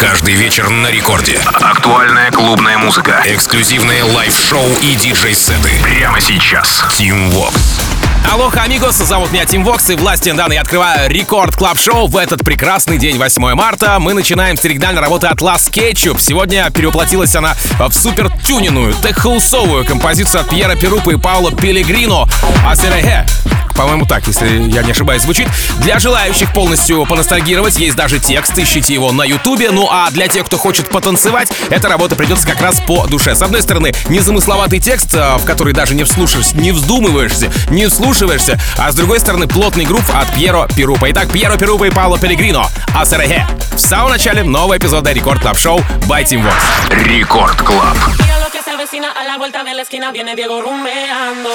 Каждый вечер на рекорде. Актуальная клубная музыка. Эксклюзивные лайв-шоу и диджей-сеты. Прямо сейчас. Tim Vox. Алоха, amigos, зовут меня Tim Vox и властью данной открываю Record Club Show в этот прекрасный день 8 марта. Мы начинаем с оригинальной работы от Las Ketchup. Сегодня перевоплотилась она в супер тюненную, теххаусовую композицию от Piero Pirupa и Paolo Pellegrino. Aserejé. По-моему, так, если я не ошибаюсь, звучит. Для желающих полностью поностальгировать есть даже текст, ищите его на ютубе. Ну а для тех, кто хочет потанцевать, эта работа придется как раз по душе. С одной стороны, незамысловатый текст, э, в который даже не вслушаешься, не вздумываешься, не вслушиваешься, а с другой стороны, плотный грув от Piero Pirupa. Итак, Piero Pirupa и Paolo Pellegrino. Aserejé. В самом начале нового эпизода Record Club Show by Tim Vox. Record Club. A la vuelta de la esquina viene Diego rumbeando.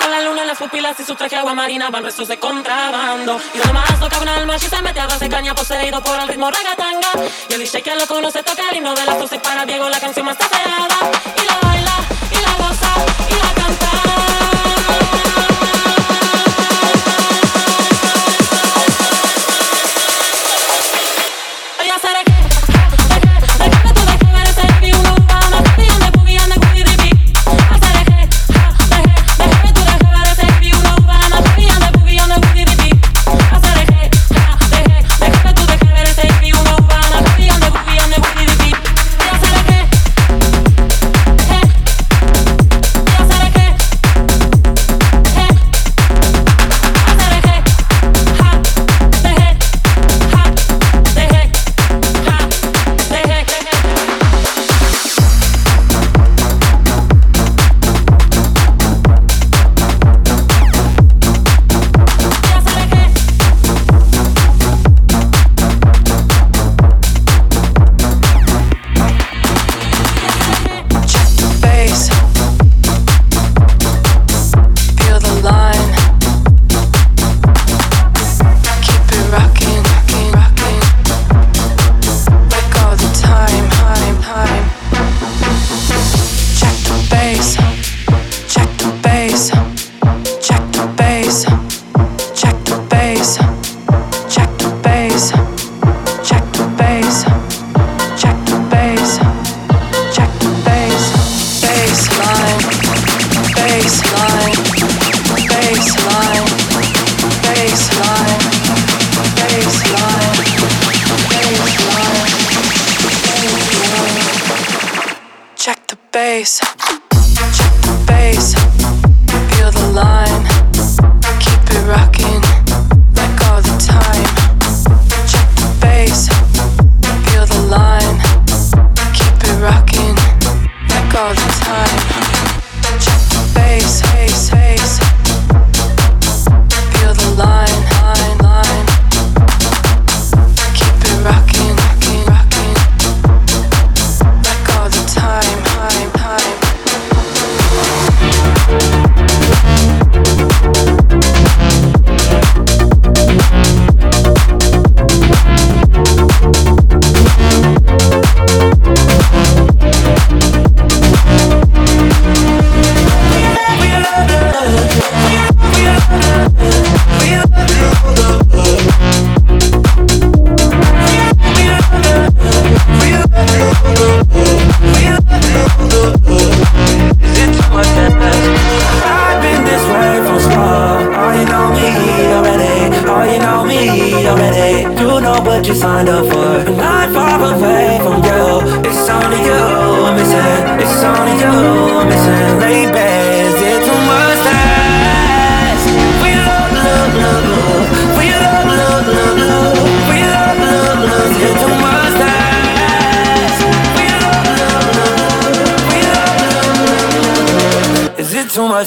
Con la luna en las pupilas y su traje agua marina van restos de contrabando. Y lo más toca un alma y se mete a base caña poseído por el ritmo ragatanga. Y el DJ que lo conoce toca el himno de las 12 para Diego la canción más tapeada. Y la baila, y la goza, y la canta.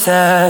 desert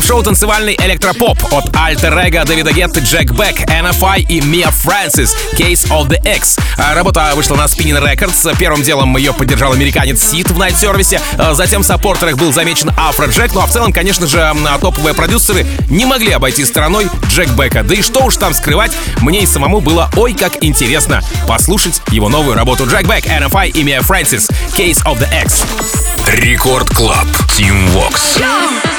в шоу танцевальный электропоп от Альтер Эго, Дэвида Гетты, Джек Бек, NFI и Мия Фрэнсис, Case of the X. А, Работа вышла на Spinning Records. Первым делом ее поддержал американец Сид в найт-сервисе. А, Затем в саппортерах был замечен Афро Джек. Ну а в целом, конечно же, м, топовые продюсеры не могли обойти стороной Джек Бека. Да и что уж там скрывать, мне и самому было ой как интересно послушать его новую работу Джек Бек, NFI и Мия Фрэнсис, Case of the X. Рекорд Клаб. Тим Вокс. Illusion.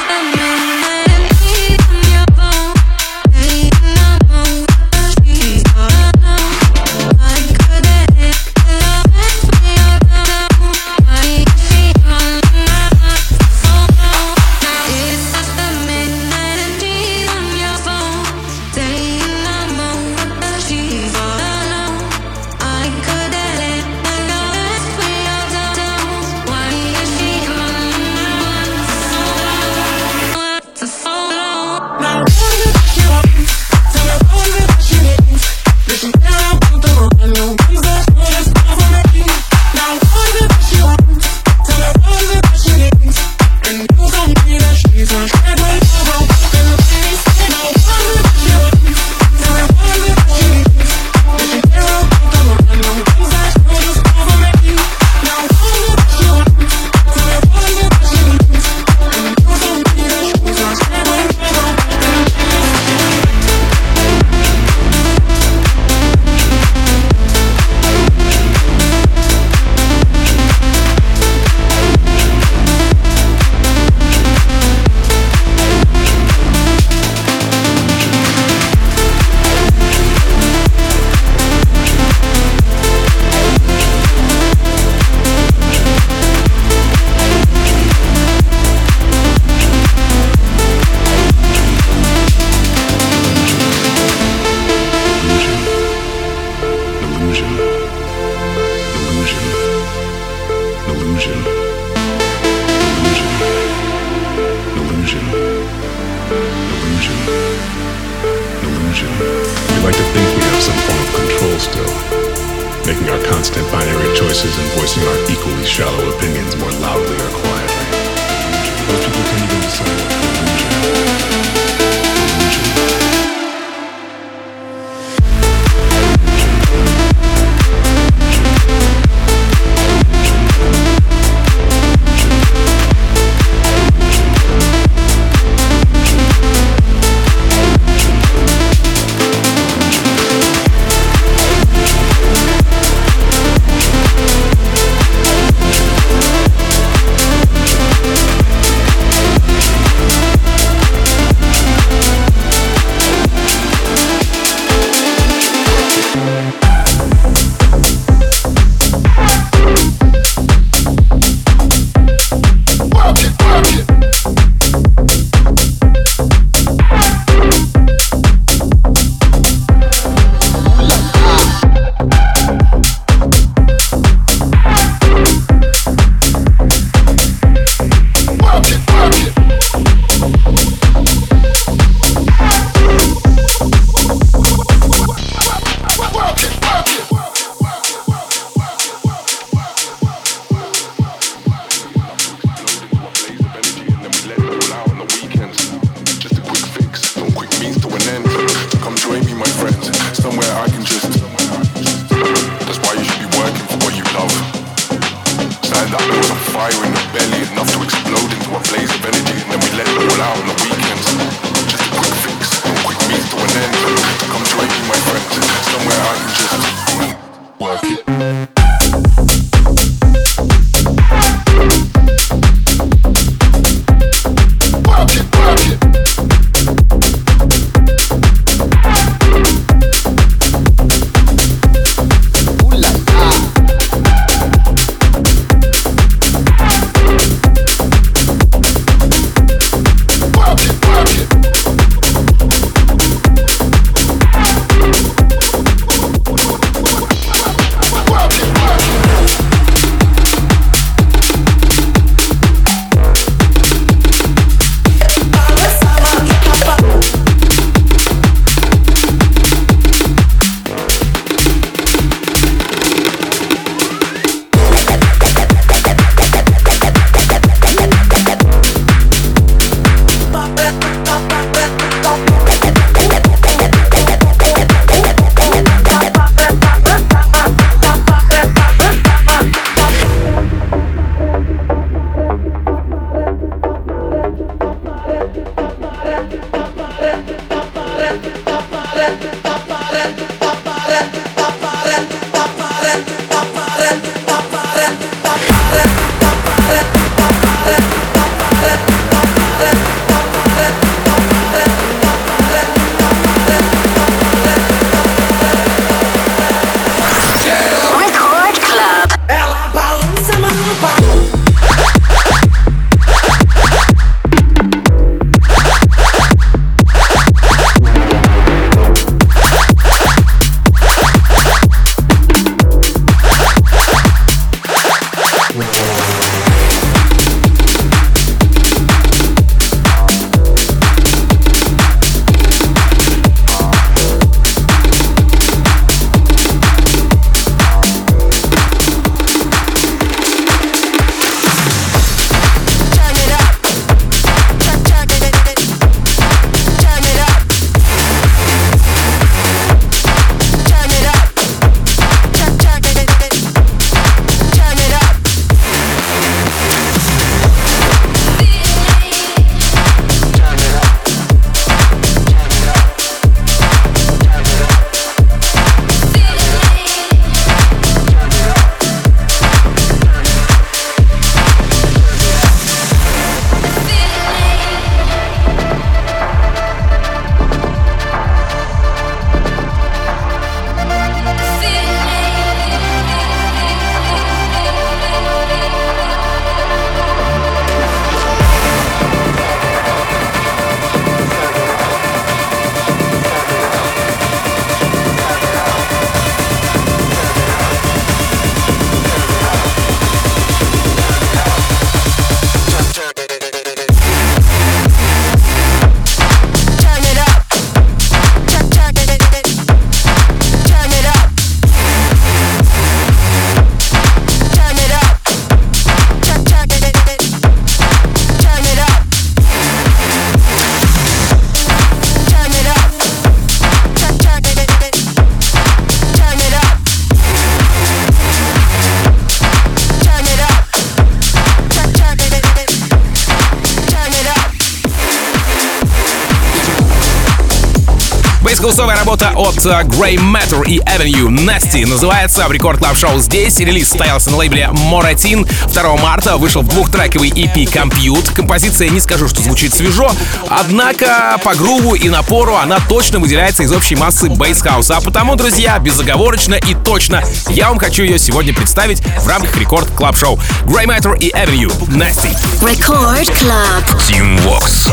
Работа от э, Grey Matter и Avenue Nasty называется в Record Club Show здесь. Релиз состоялся на лейбле Moratin. 2 марта вышел в двухтрековый EP Compute. Композиция не скажу, что звучит свежо, однако по груву и напору она точно выделяется из общей массы бейсхауса. А потому, друзья, безоговорочно и точно я вам хочу ее сегодня представить в рамках Record Club Show. Grey Matter и Avenue Nasty. Record Club. Tim Vox.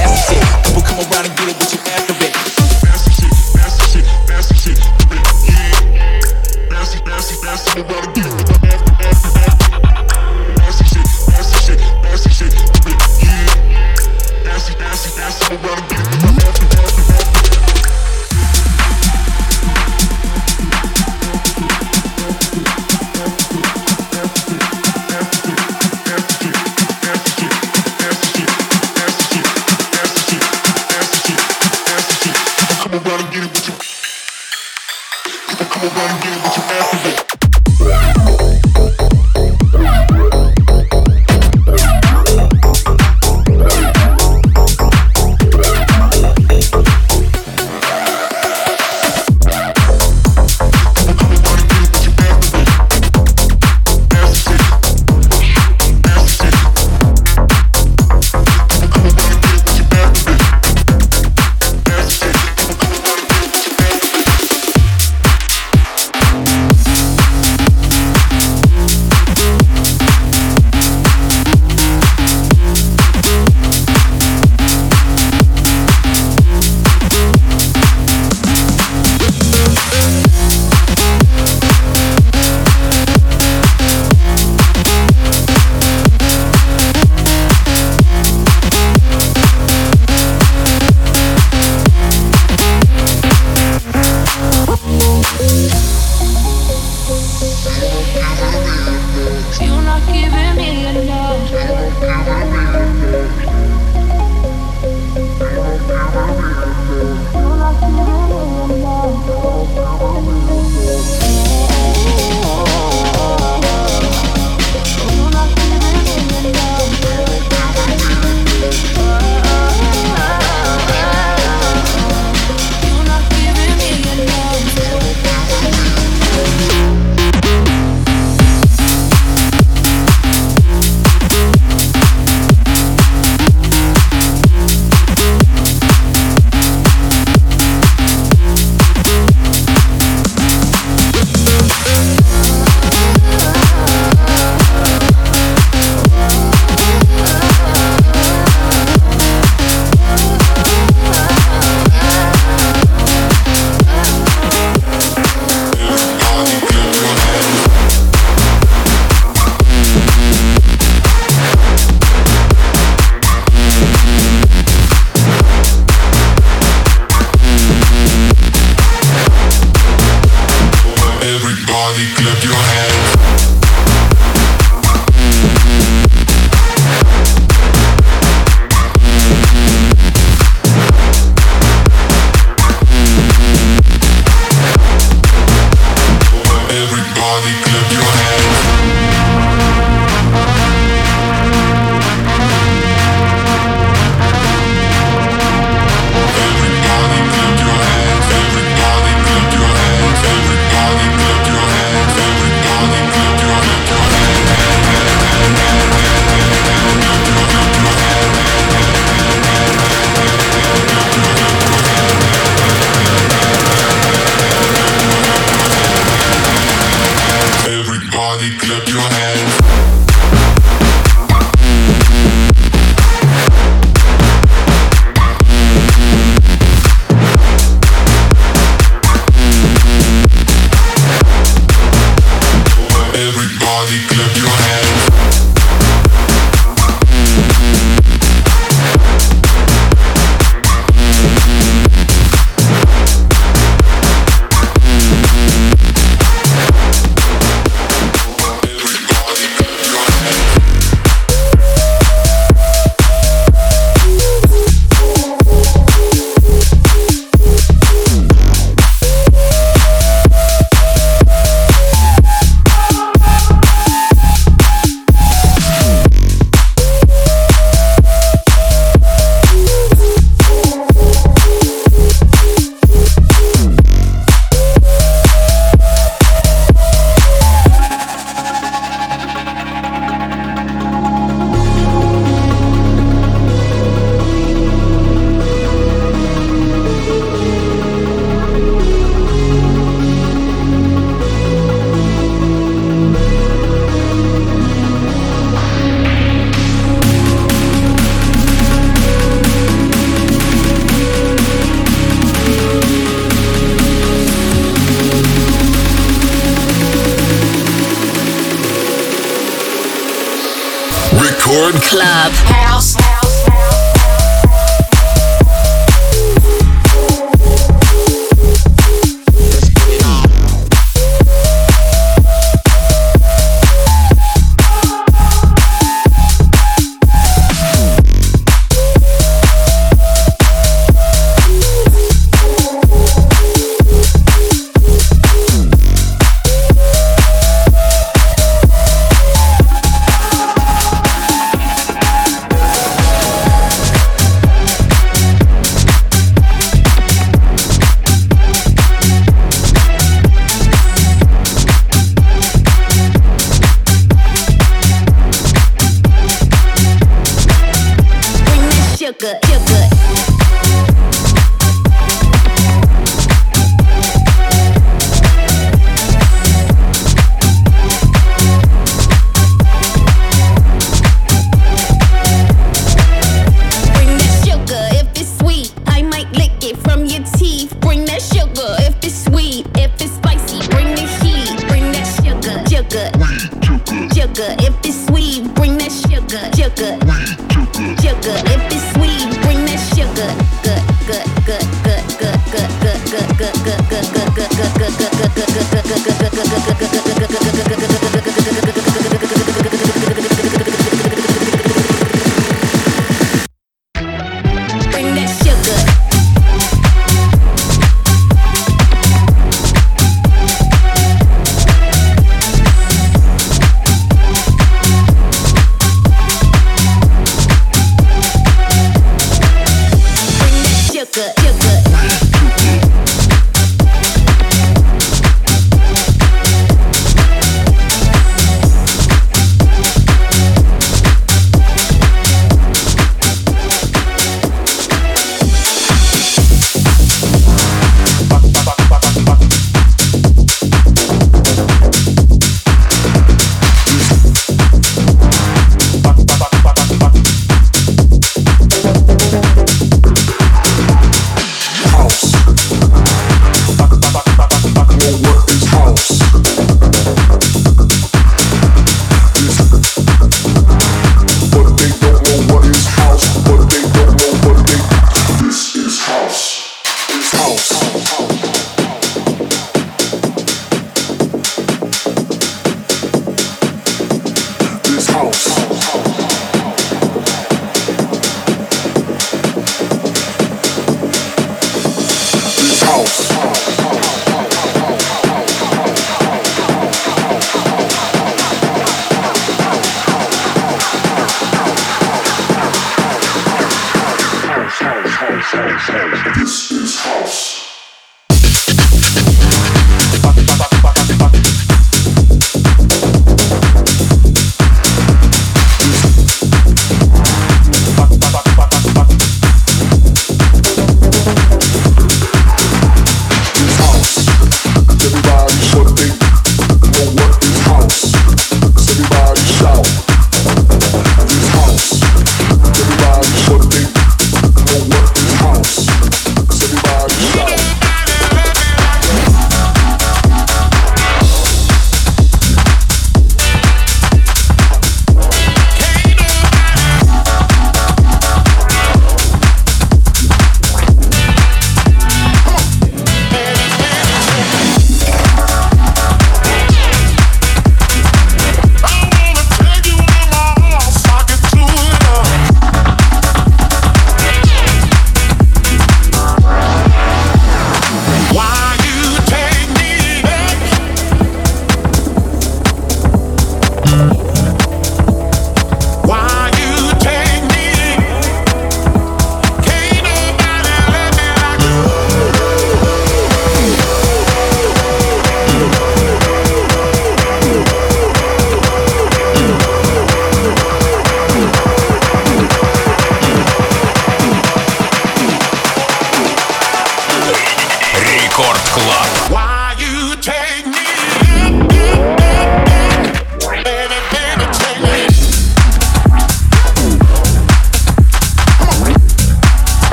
You're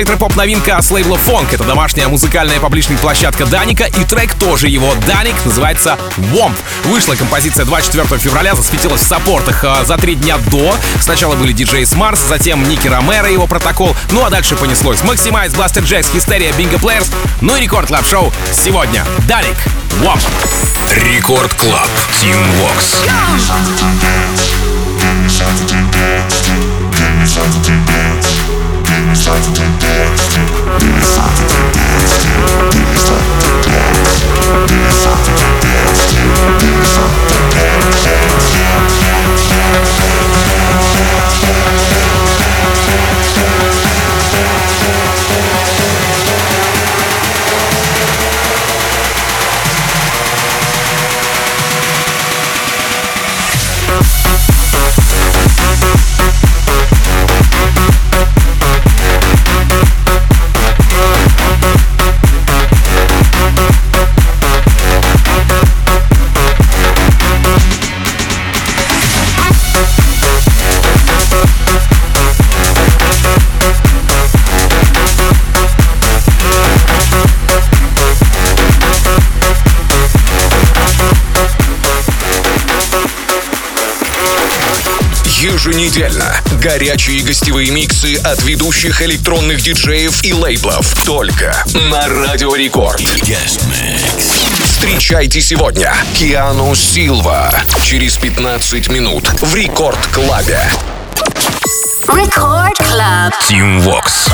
Танцевальная электропоп новинка с лейбла Fonk. Это домашняя музыкальная паблишинг площадка Dannic'а и трек тоже его Dannic называется Womp. Вышла композиция 24 февраля, засветилась в саппортах а, за три дня до. Сначала были DJs From Mars, затем Nicky Romero и его протокол. Ну а дальше понеслось. Maxximize, Blasterjaxx, Hysteria, Bingo Players. Ну и Record Club Show сегодня. Dannic Womp. Record Club. Tim Vox. geeking, start to get nasty. Then it starts to get nasty. Then it starts еженедельно. Горячие гостевые миксы от ведущих электронных диджеев и лейблов. Только на Радио Рекорд. Встречайте сегодня Keanu Silva. Через 15 минут в Record Club'е. Record Club. Tim Vox.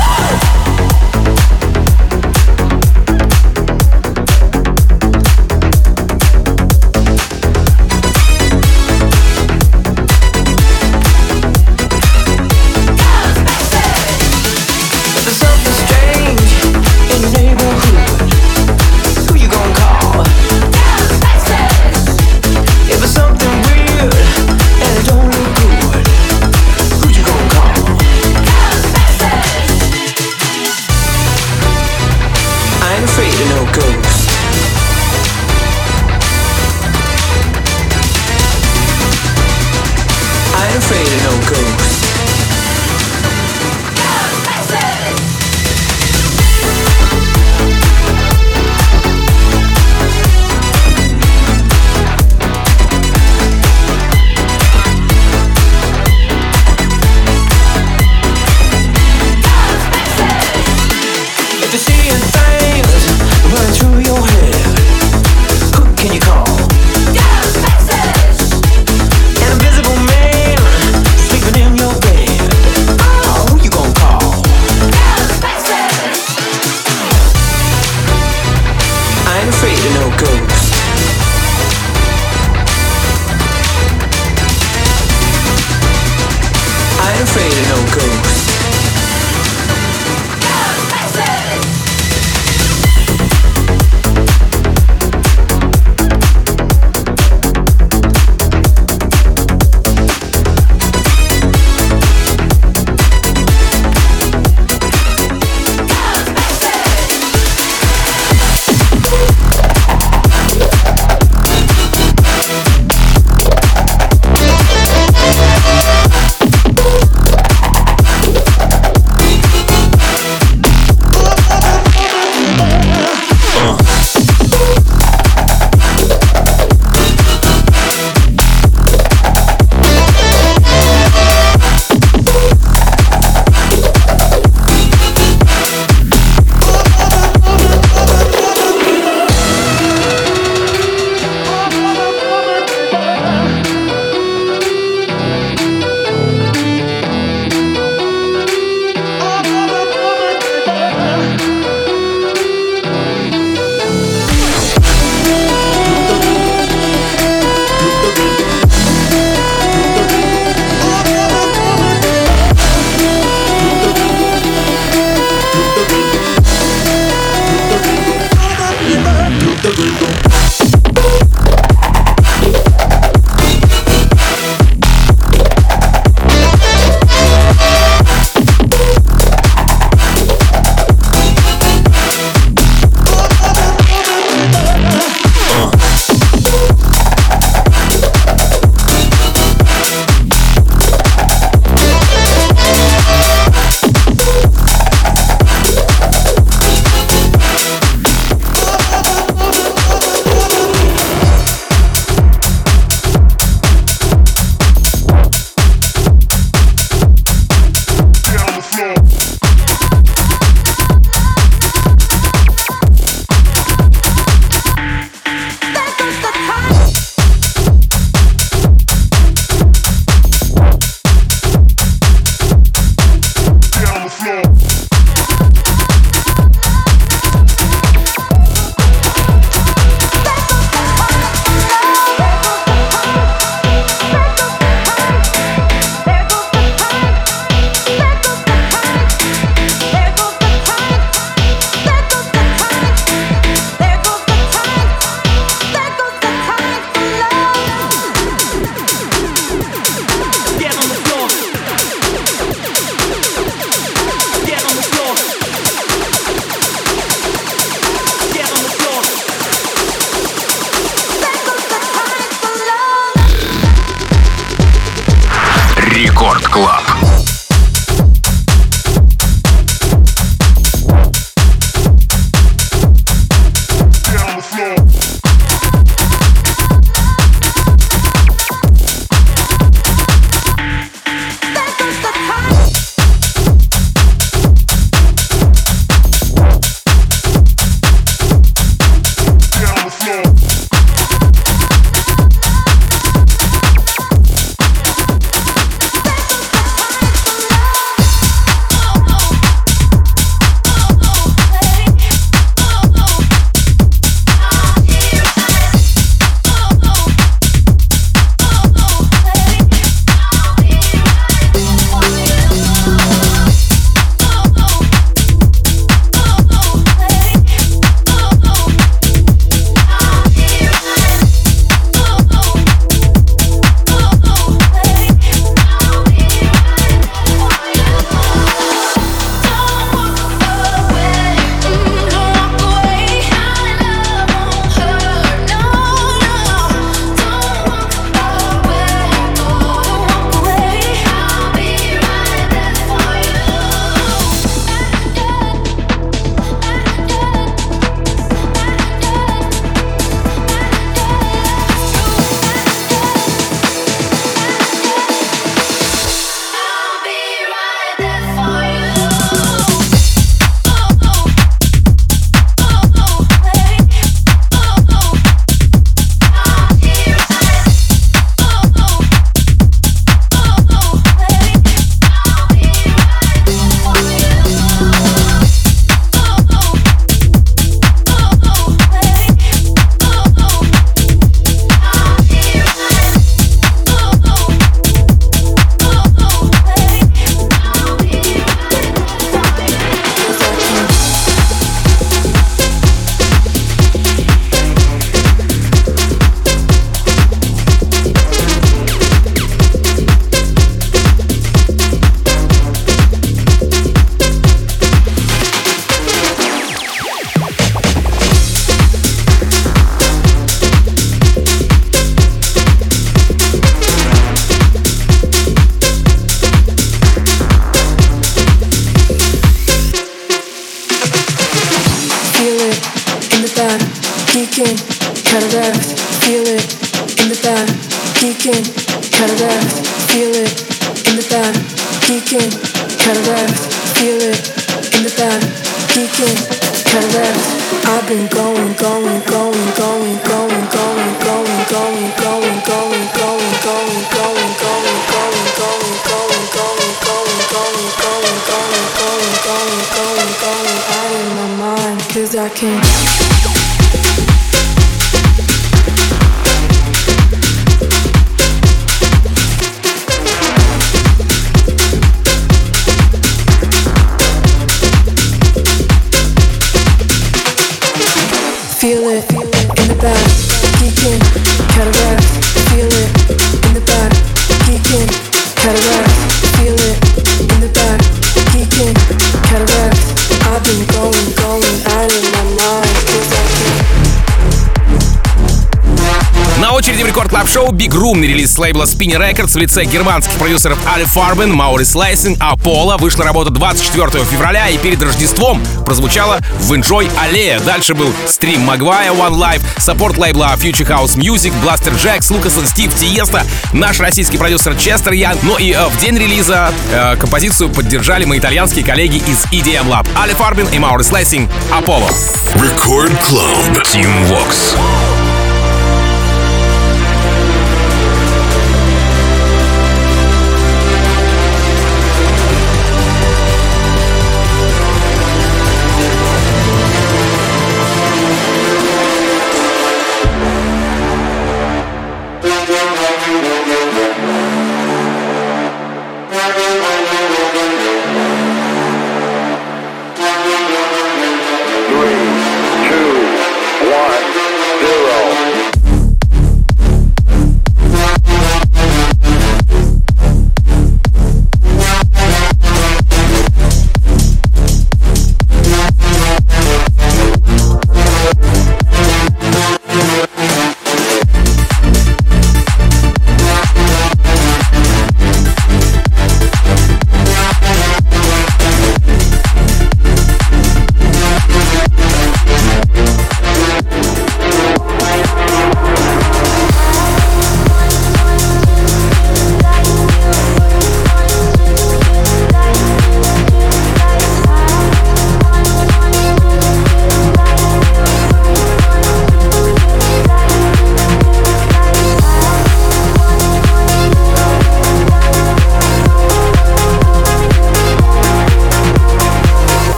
Room релиз лейбла Spinny Records в лице германских продюсеров Али Фарбен, Маурис Лайсинг, Аполло. Вышла работа 24 февраля и перед Рождеством прозвучала в Enjoy Аллея. Дальше был стрим Магвая One Life, саппорт лейбла Future House Music, Бластер Джекс, Лукас и Стив Тиеста, наш российский продюсер Честер Ян. Ну и э, в день релиза э, композицию поддержали мои итальянские коллеги из EDM Lab. Али Фарбин и Маурис Лайсинг, Аполло. Record Club. Team Vox.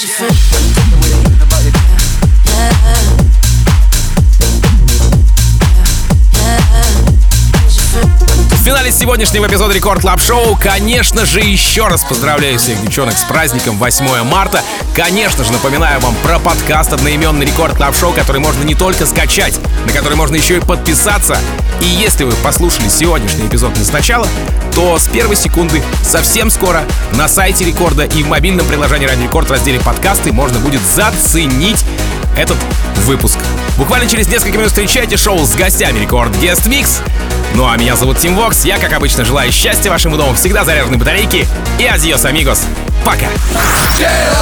В финале сегодняшнего эпизода Record Club Show, конечно же, еще раз поздравляю всех девчонок с праздником 8 марта. Конечно же, напоминаю вам про подкаст одноименный Record Club Show, который можно не только скачать, на который можно еще и подписаться. И если вы послушали сегодняшний эпизод не сначала, то с первой секунды совсем скоро на сайте Рекорда и в мобильном приложении Радио Рекорд в разделе подкасты можно будет заценить этот выпуск. Буквально через несколько минут встречайте шоу с гостями Record Guest Mix. Ну а меня зовут Tim Vox. Я, как обычно, желаю счастья вашему дому, всегда заряженной батарейки. И adiós, amigos. Пока.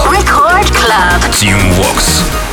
Record Club. Team Vox.